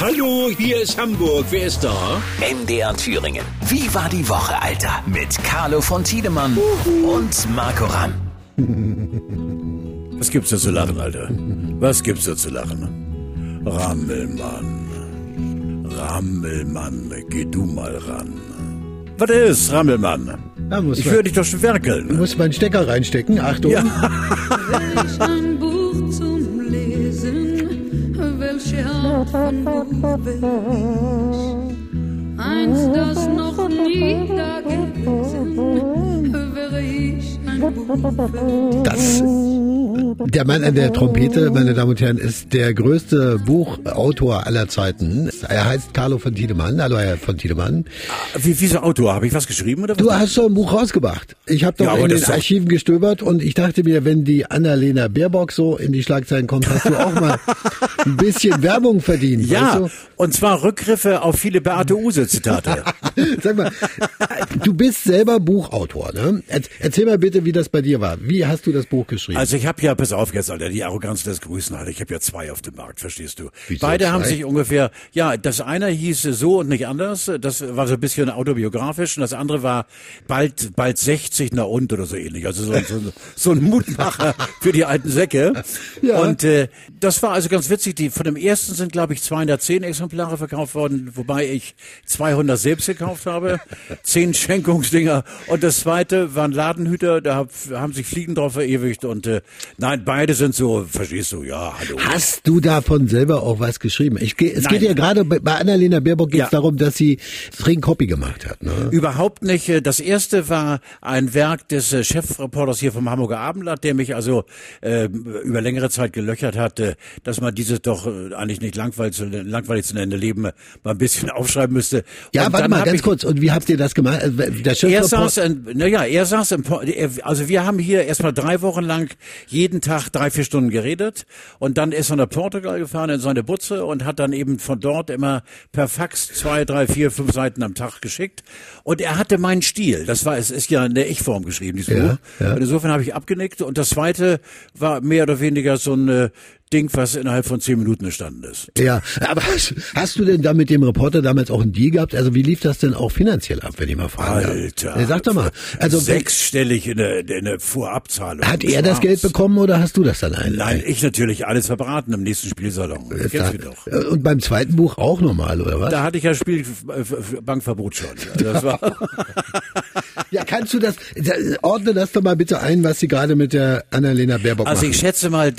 Hallo, hier ist Hamburg. Wer ist da? MDR Thüringen. Wie war die Woche, Alter? Mit Carlo von Tiedemann und Marco Ramm. Was gibt's da zu lachen, Alter? Was gibt's da zu lachen? Rammelmann. Rammelmann, geh du mal ran. Was ist, Rammelmann? Da muss Ich höre dich doch schon werkeln. Muss man einen Stecker reinstecken? Achtung. Welch von wär's? Eins, das noch nie da gewesen, wäre ich Das, der Mann an der Trompete, meine Damen und Herren, ist der größte Buchautor aller Zeiten. Er heißt Carlo von Tiedemann. Hallo, Herr von Tiedemann. Wie, wie so Autor? Habe ich was geschrieben oder was? Du hast so ein Buch rausgebracht. Ich habe doch Ja, in den Archiven gestöbert und ich dachte mir, wenn die Annalena Baerbock so in die Schlagzeilen kommt, hast du auch mal ein bisschen Werbung verdient. ja, Weißt und zwar Rückgriffe auf viele Beate Use-Zitate. du? Sag mal, du bist selber Buchautor. Ne? Erz- Erzähl mal bitte, wie das bei dir war. Wie hast du das Buch geschrieben? Also ich habe ja, pass auf jetzt, Alter, die Arroganz des Grüßen, Alter. Ich habe ja zwei auf dem Markt, verstehst du? Wieso Beide haben sich ungefähr, ja, das eine hieß so und nicht anders, das war so ein bisschen autobiografisch und das andere war bald bald 60 na und oder so ähnlich. Also so, so, so ein Mutmacher für die alten Säcke. Ja. Und äh, das war also ganz witzig. Die von dem ersten sind, glaube ich, 210 Exemplare verkauft worden, wobei ich 200 selbst gekauft habe, zehn Schenkungsdinger. Und das zweite waren Ladenhüter, da hab, haben sich Fliegen drauf verewigt. Und äh, nein, beide sind so, verstehst du, ja, hallo. Hast du davon selber auch was geschrieben? Ich, es Nein. geht ja gerade bei, bei Annalena Baerbock geht es Ja. darum, dass sie String Copy gemacht hat. Ne? Überhaupt nicht. Das erste war ein Werk des äh, Chefreporters hier vom Hamburger Abendblatt, der mich also äh, über längere Zeit gelöchert hat, äh, dass man dieses doch äh, eigentlich nicht langweilig zu, langweilig zu nennen Leben mal ein bisschen aufschreiben müsste. Ja, Und warte mal, ganz kurz. Und wie habt ihr das gemacht? Der Er saß, in, naja, er saß im, also wir haben hier erstmal drei Wochen lang jeden Tag drei, vier Stunden geredet und dann ist er nach Portugal gefahren in seine Butze und hat dann eben von dort immer per Fax zwei, drei, vier, fünf Seiten am Tag geschickt und er hatte meinen Stil. Das war, es ist ja in der Ich-Form geschrieben, dieses Ja, Buch. ja. Und insofern habe ich abgenickt und das zweite war mehr oder weniger so ein äh, Ding, was innerhalb von zehn Minuten entstanden ist. Ja, aber hast, hast du denn da mit dem Reporter damals auch einen Deal gehabt? Also wie lief das denn auch finanziell ab, wenn ich mal fragen darf? Alter. Ja, sag doch mal. Also Sechsstellig in der, in der Vorabzahlung. hat er das Geld bekommen oder hast du das dann ein? Nein, ich natürlich alles verbraten im nächsten Spielsalon. Das kennst du doch. Und beim zweiten Buch auch normal, oder was? Da hatte ich ja Spielbankverbot schon. Das war Ja, kannst du das, ordne das doch mal bitte ein, was sie gerade mit der Annalena Baerbock also machen. ich schätze mal,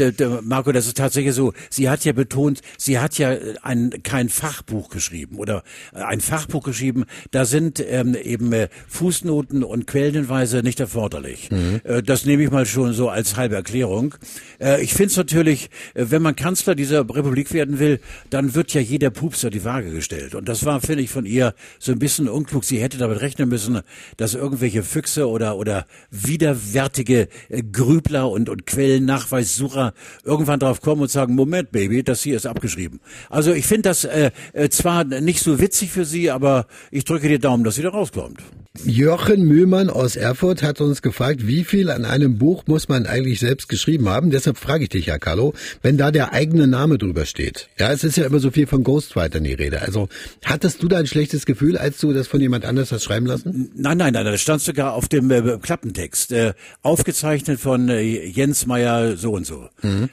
Marco, das ist tatsächlich so. Sie hat ja betont, sie hat ja ein kein Fachbuch geschrieben oder äh, ein Fachbuch geschrieben. Da sind ähm, eben äh, Fußnoten und Quellenhinweise nicht erforderlich. Äh, das nehme ich mal schon so als halbe Erklärung. Äh, ich finde es natürlich, äh, wenn man Kanzler dieser Republik werden will, dann wird ja jeder Pups auf die Waage gestellt. Und das war, finde ich, von ihr so ein bisschen unklug. Sie hätte damit rechnen müssen, dass irgendwelche Füchse oder oder widerwärtige äh, Grübler und und Quellennachweissucher irgendwann drauf kommen und sagen, Moment, Baby, das hier ist abgeschrieben. Also ich finde das äh, äh, zwar nicht so witzig für sie, aber ich drücke dir Daumen, dass sie da rauskommt. Jochen Mühlmann aus Erfurt hat uns gefragt, wie viel an einem Buch muss man eigentlich selbst geschrieben haben? Deshalb frage ich dich ja, Carlo, wenn da der eigene Name drüber steht. Ja, es ist ja immer so viel von Ghostwritern die Rede. Also, hattest du da ein schlechtes Gefühl, als du das von jemand anders hast schreiben lassen? Nein, nein, nein, das stand sogar auf dem äh, Klappentext, äh, aufgezeichnet von äh, Jens Meyer so und so.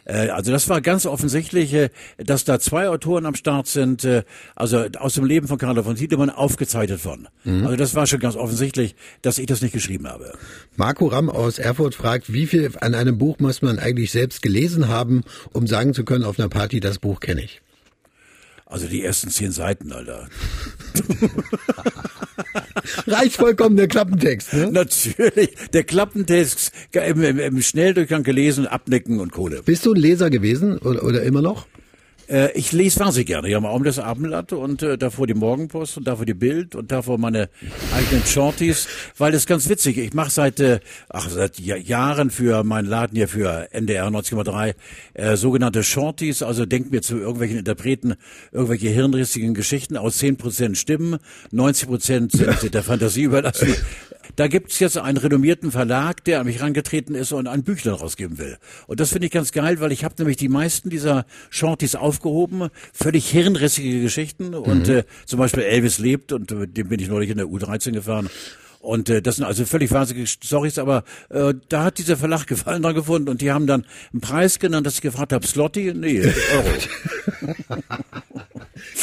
Äh, also das war ganz offensichtlich, äh, dass da zwei Autoren am Start sind, äh, also aus dem Leben von Carlo von Tiedemann aufgezeichnet von. Also das war schon ganz offensichtlich, dass ich das nicht geschrieben habe. Marco Ramm aus Erfurt fragt, wie viel an einem Buch muss man eigentlich selbst gelesen haben, um sagen zu können auf einer Party, das Buch kenne ich? Also die ersten zehn Seiten, Alter. Reicht vollkommen der Klappentext, ne? Natürlich, der Klappentext im, im, im Schnelldurchgang gelesen, abnicken und Kohle. Bist du ein Leser gewesen oder, oder immer noch? Äh, ich lese wahnsinnig gerne. Ich habe auch das Abendblatt und äh, davor die Morgenpost und davor die Bild und davor meine eigenen Shorties, weil das ist ganz witzig. Ich mache seit äh, ach seit ja Jahren für meinen Laden hier für NDR 90,3 äh, sogenannte Shorties. Also denk mir zu irgendwelchen Interpreten irgendwelche hirnrissigen Geschichten aus 10% Stimmen, 90% sind der Fantasie überlassen. Da gibt's jetzt einen renommierten Verlag, der an mich rangetreten ist und ein Büchlein rausgeben will. Und das finde ich ganz geil, weil ich habe nämlich die meisten dieser Shorties aufgehoben, völlig hirnrissige Geschichten und äh, zum Beispiel Elvis lebt und äh, dem bin ich neulich in der U13 gefahren. Und äh, das sind also völlig wahnsinnige Storys, aber äh, da hat dieser Verlag Gefallen dran gefunden und die haben dann einen Preis genannt, dass ich gefragt habe, Slotty? Nee, Euro.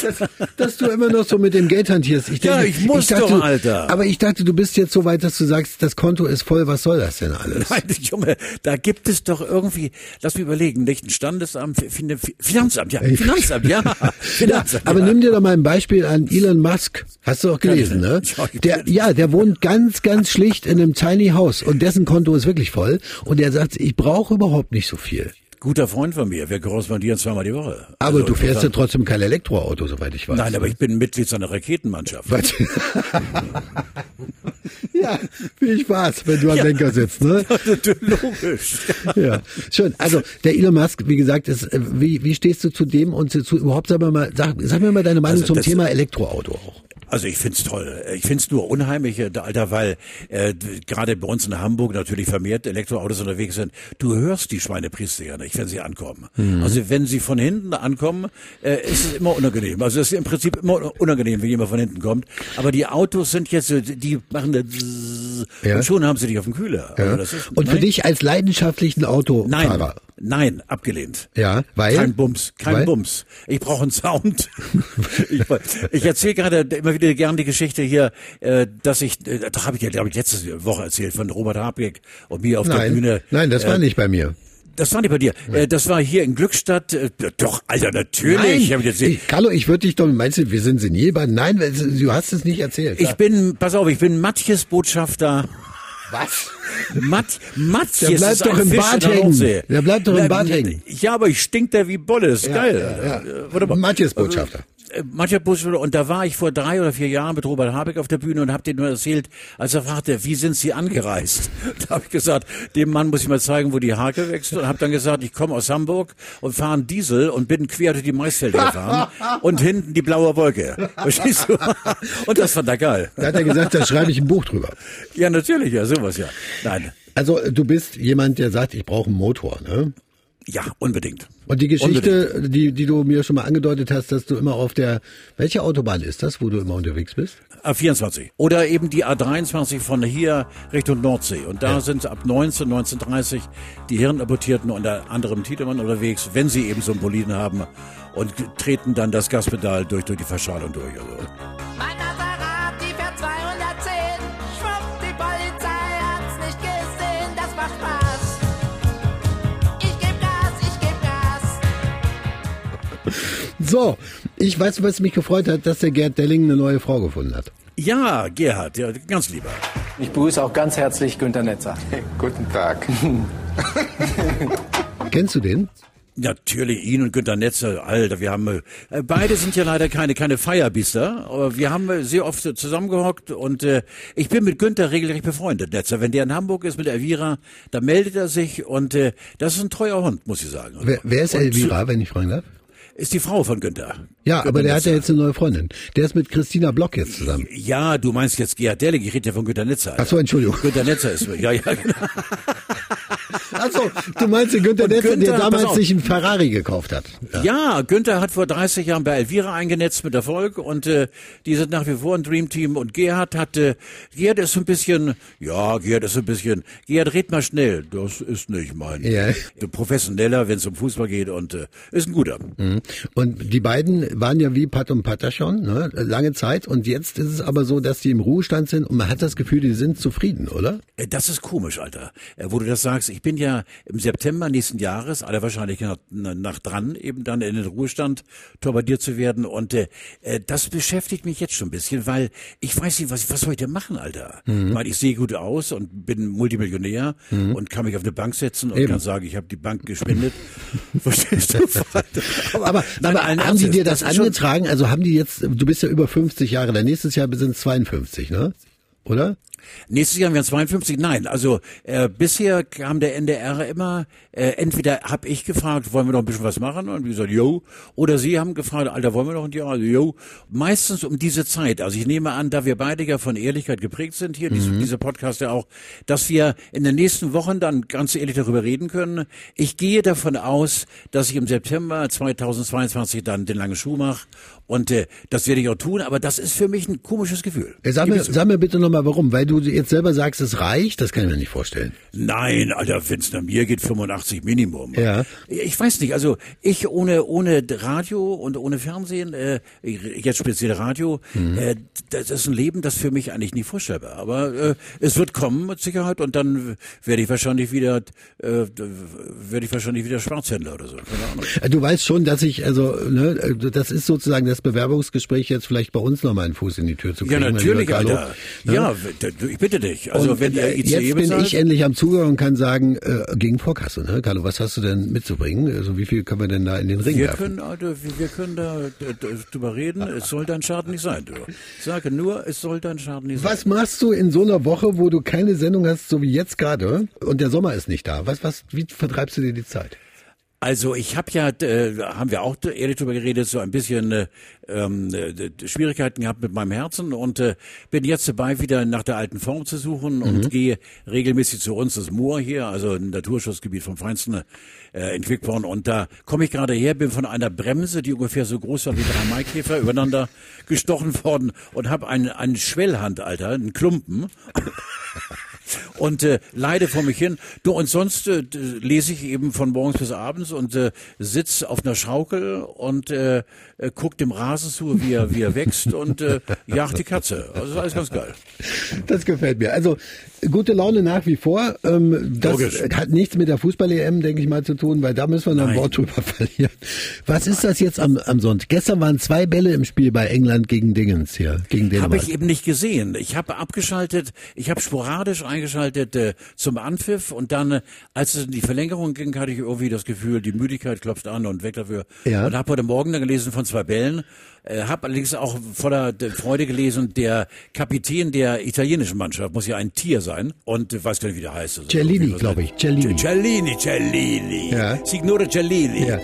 dass, dass du immer noch so mit dem Geld hantierst. Ich Ja, ich muss dachte, doch, Alter. Aber ich dachte, du bist jetzt so weit, dass du sagst, das Konto ist voll, was soll das denn alles? Nein, Junge, da gibt es doch irgendwie, lass mich überlegen, nicht ein Standesamt, Fin- Finanzamt, ja, Finanzamt, ja, Ja, Finanzamt. aber ja. nimm dir doch mal ein Beispiel an Elon Musk. Hast du auch gelesen, ne? Ja, ich- Der, ja, der wohnt ganz, ganz schlicht in einem Tiny House und dessen Konto ist wirklich voll. Und er sagt, ich brauche überhaupt nicht so viel. Guter Freund von mir, wir korrespondieren zweimal die Woche. Aber Also, du fährst ja trotzdem kein Elektroauto, soweit ich weiß. Nein, aber ich bin Mitglied seiner Raketenmannschaft. Was? ja, viel Spaß, wenn du am Ja. Lenker sitzt, ne? Logisch. Ja, schön. Also der Elon Musk, wie gesagt, ist, äh, wie, wie stehst du zu dem und zu, überhaupt, sag mir mal, sag, sag mir mal deine Meinung Also zum Thema Elektroauto auch. Also ich find's toll. Ich find's nur unheimlich, äh, Alter, weil äh, gerade bei uns in Hamburg natürlich vermehrt Elektroautos unterwegs sind. Du hörst die Schweinepriester ja nicht, wenn sie ankommen. Mhm. Also wenn sie von hinten ankommen, äh, ist es immer unangenehm. Also es ist im Prinzip immer unangenehm, wenn jemand von hinten kommt. Aber die Autos sind jetzt, die machen das Ja. und schon haben sie dich auf dem Kühler. Also das ist, Und für nein, dich als leidenschaftlichen Autofahrer. Nein, nein, abgelehnt. Ja, weil? Kein Bums, kein Weil? Bums. Ich brauche einen Sound. ich ich erzähle gerade immer wieder gern die Geschichte hier, äh, dass ich, äh, da habe ich ja, glaube ich, letzte Woche erzählt von Robert Habeck und mir auf der Nein, Bühne. nein, das war äh, nicht bei mir. Das war nicht bei dir. Äh, das war hier in Glückstadt. Doch, Alter, natürlich. Nein, Ich, ich, Carlo, ich würde dich doch, meinst du, wir sind senilbar? Nein, du hast es nicht erzählt. ich bin, pass auf, ich bin Matjes Botschafter. Was? Matt, Matjes Der bleibt ist doch ein im Fisch Bad hängen. Der bleibt doch im Bad hängen. Ja, aber ich stink da wie Bolle. Ist geil. ja, ja. Warte mal. Matthias Botschafter. Äh, Matthias Botschafter. Und da war ich vor drei oder vier Jahren mit Robert Habeck auf der Bühne und habe dem nur erzählt, als er fragte, wie sind Sie angereist? Da habe ich gesagt, dem Mann muss ich mal zeigen, wo die Hake wächst. Und habe dann gesagt, ich komme aus Hamburg und fahre einen Diesel und bin quer durch die Maisfelder gefahren und hinten die blaue Wolke. Verstehst du? Und das fand er geil. Da hat er gesagt, da schreibe ich ein Buch drüber. Ja, natürlich, ja, sowas, ja. Nein. Also du bist jemand, der sagt, ich brauche einen Motor, ne? Ja, unbedingt. Und die Geschichte, die, die du mir schon mal angedeutet hast, dass du immer auf der, welche Autobahn ist das, wo du immer unterwegs bist? A24. Oder eben die A23 von hier Richtung Nordsee. Und da sind ab 19, 1930 die Hirnamputierten unter anderem Tiedemann unterwegs, wenn sie eben so einen Boliden haben und treten dann das Gaspedal durch, durch die Verschalung durch. Also. So, ich weiß, was mich gefreut hat, dass der Gerd Delling eine neue Frau gefunden hat. Ja, Gerhard, ja, ganz lieber. Ich begrüße auch ganz herzlich Günter Netzer. Guten Tag. Kennst du den? Natürlich, ihn und Günter Netzer, Alter, wir haben, äh, beide sind ja leider keine, keine Feierbiester, aber wir haben äh, sehr oft äh, zusammengehockt und äh, ich bin mit Günter regelrecht befreundet, Netzer. Wenn der in Hamburg ist mit Elvira, da meldet er sich und äh, das ist ein treuer Hund, muss ich sagen. Wer, wer ist Und Elvira, wenn ich fragen darf? Ist die Frau von Günther. Ja, Günther aber der hat ja Netzer. jetzt eine neue Freundin. Der ist mit Christina Block jetzt zusammen. Ja, du meinst jetzt Gerhard Delling, ich rede ja von Günter Netzer. Ach so, Entschuldigung. Günter Netzer ist, ja, ja, genau. Achso, du meinst den Günther Netzer, der Günther, pass damals sich einen Ferrari gekauft hat. Ja, Günther hat vor 30 Jahren bei Elvira eingenetzt mit Erfolg und äh, die sind nach wie vor ein Dreamteam und Gerhard hatte, Gerhard ist ein bisschen, ja, Gerhard ist ein bisschen, Gerhard red mal schnell, das ist nicht mein, Ja. professioneller, wenn es um Fußball geht und äh, ist ein guter. Mhm. Und die beiden waren ja wie Pat und Patachon, ne? lange Zeit. Und jetzt ist es aber so, dass die im Ruhestand sind und man hat das Gefühl, die sind zufrieden, oder? Äh, Das ist komisch, Alter. Äh, Wo du das sagst, ich bin ja im September nächsten Jahres, aller Wahrscheinlichkeit nach, nach dran, eben dann in den Ruhestand torpediert zu werden. Und äh, äh, das beschäftigt mich jetzt schon ein bisschen, weil ich weiß nicht, was, was soll ich denn machen, Alter? Mhm. Ich meine, ich sehe gut aus und bin Multimillionär und kann mich auf eine Bank setzen und Eben. kann sagen, ich habe die Bank gespendet. Verstehst du? Aber, nein, aber haben die Ernstes, dir das, schon- angetragen? Also haben die jetzt, du bist ja über 50 Jahre, der nächstes Jahr sind 52, ne? Oder? Nächstes Jahr haben wir 52. Nein, also äh, bisher kam der NDR immer, äh, entweder habe ich gefragt, wollen wir noch ein bisschen was machen? Und wie gesagt, yo. Oder sie haben gefragt, Alter, wollen wir noch ein Jahr? Also, yo. Meistens um diese Zeit. Also ich nehme an, da wir beide ja von Ehrlichkeit geprägt sind hier, diese, dieser Podcast ja auch, dass wir in den nächsten Wochen dann ganz ehrlich darüber reden können. Ich gehe davon aus, dass ich im September 2022 dann den langen Schuh mache. Und äh, das werde ich auch tun, aber das ist für mich ein komisches Gefühl. Sag mir, sag mir bitte nochmal warum, weil du jetzt selber sagst, es reicht, das kann ich mir nicht vorstellen. Nein, Alter, wenn es nach mir geht, 85 Minimum. Ja. Ich weiß nicht, also ich ohne ohne Radio und ohne Fernsehen, äh, jetzt speziell Radio, Mhm. äh, das ist ein Leben, das für mich eigentlich nicht vorstellbar. Aber äh, es wird kommen mit Sicherheit und dann werde ich wahrscheinlich wieder, äh, werde ich wahrscheinlich wieder Schwarzhändler oder so. Äh, Du weißt schon, dass ich, also, ne, äh, das ist sozusagen das Bewerbungsgespräch jetzt vielleicht bei uns nochmal einen Fuß in die Tür zu Ja, kriegen. mein natürlich, lieber Carlo. Alter. Ne? Ja, ich bitte dich. Also Und, wenn ihr äh, ICE jetzt bin bezahlt, ich endlich am Zuhören und kann sagen, äh, gegen Vorkasse, ne? Carlo, was hast du denn mitzubringen? Also wie viel können wir denn da in den Ring Wir werfen? können, Alter, wir, können da drüber reden. Es soll dein Schaden nicht sein, du. Ich sage nur, es soll dein Schaden nicht sein. Was machst du in so einer Woche, wo du keine Sendung hast, so wie jetzt gerade, und der Sommer ist nicht da? Was, was, wie vertreibst du dir die Zeit? Also ich habe ja, äh, haben wir auch ehrlich drüber geredet, so ein bisschen äh, ähm, äh, Schwierigkeiten gehabt mit meinem Herzen und äh, bin jetzt dabei, wieder nach der alten Form zu suchen und gehe regelmäßig zu uns, das Moor hier, also ein Naturschutzgebiet vom Feinsten äh, in Quickborn und da komme ich gerade her, bin von einer Bremse, die ungefähr so groß war wie drei Maikäfer, übereinander gestochen worden und habe einen, einen Schwellhand, Alter, einen Klumpen. Und äh, leide vor mich hin. Du und sonst äh, lese ich eben von morgens bis abends und äh, sitz auf einer Schaukel und äh, äh, guck dem Rasen zu, wie er wie er wächst und äh, jagt die Katze. Also ist alles ganz geil. Das gefällt mir. Also gute Laune nach wie vor. Ähm, das Logisch. hat nichts mit der Fußball-EM, denke ich mal, zu tun, weil da müssen wir noch ein Nein. Wort drüber verlieren. Was ist das jetzt am, am Sonntag? Gestern waren zwei Bälle im Spiel bei England gegen Dingens hier, gegen Habe Dänemark. ich eben nicht gesehen. Ich habe abgeschaltet, ich habe sporadisch eingeschaltet äh, zum Anpfiff und dann, äh, als es in die Verlängerung ging, hatte ich irgendwie das Gefühl, die Müdigkeit klopft an und weg dafür. Ja. Und habe heute Morgen dann gelesen von zwei Bällen, äh, habe allerdings auch voller Freude gelesen, der Kapitän der italienischen Mannschaft muss ja ein Tier sein und äh, weiß gar nicht, wie der heißt. Also Cellini, glaube ich. Cellini. Cellini, Cellini. Ja. Signore Cellini. Ja.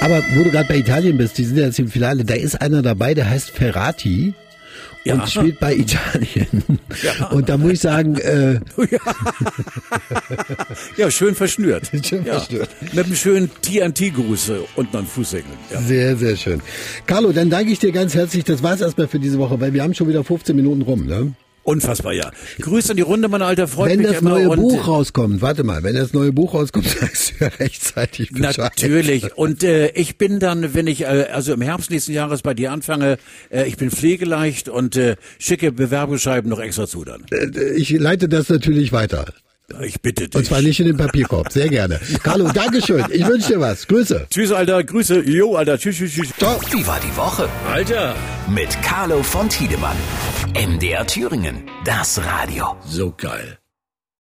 Aber wo du gerade bei Italien bist, die sind ja jetzt im Finale, da ist einer dabei, der heißt Ferrati. Ja. Und spielt bei Italien. Ja. Und da muss ich sagen, äh, Ja, schön verschnürt. Schön ja. verschnürt. Mit einem schönen TNT-Gruß unten an den Fußsegel. Ja. sehr, sehr schön. Carlo, dann danke ich dir ganz herzlich. Das war's erstmal für diese Woche, weil wir haben schon wieder 15 Minuten rum. Ne? Unfassbar, ja. Grüße an die Runde, mein Alter, freut Wenn das neue Buch rauskommt, warte mal, wenn das neue Buch rauskommt, sagst du ja rechtzeitig Bescheid. Natürlich. Und äh, ich bin dann, wenn ich äh, also im Herbst nächsten Jahres bei dir anfange, äh, ich bin pflegeleicht und äh, schicke Bewerbungsschreiben noch extra zu dann. Äh, Ich leite das natürlich weiter. Ich bitte dich. Und zwar nicht in den Papierkorb. Sehr gerne. Carlo, Dankeschön. Ich wünsche dir was. Grüße. Tschüss, Alter. Grüße. Jo, Alter. Tschüss, tschüss, tschüss. Ciao. Wie war die Woche? Alter. Mit Carlo von Tiedemann. MDR Thüringen. Das Radio. So geil.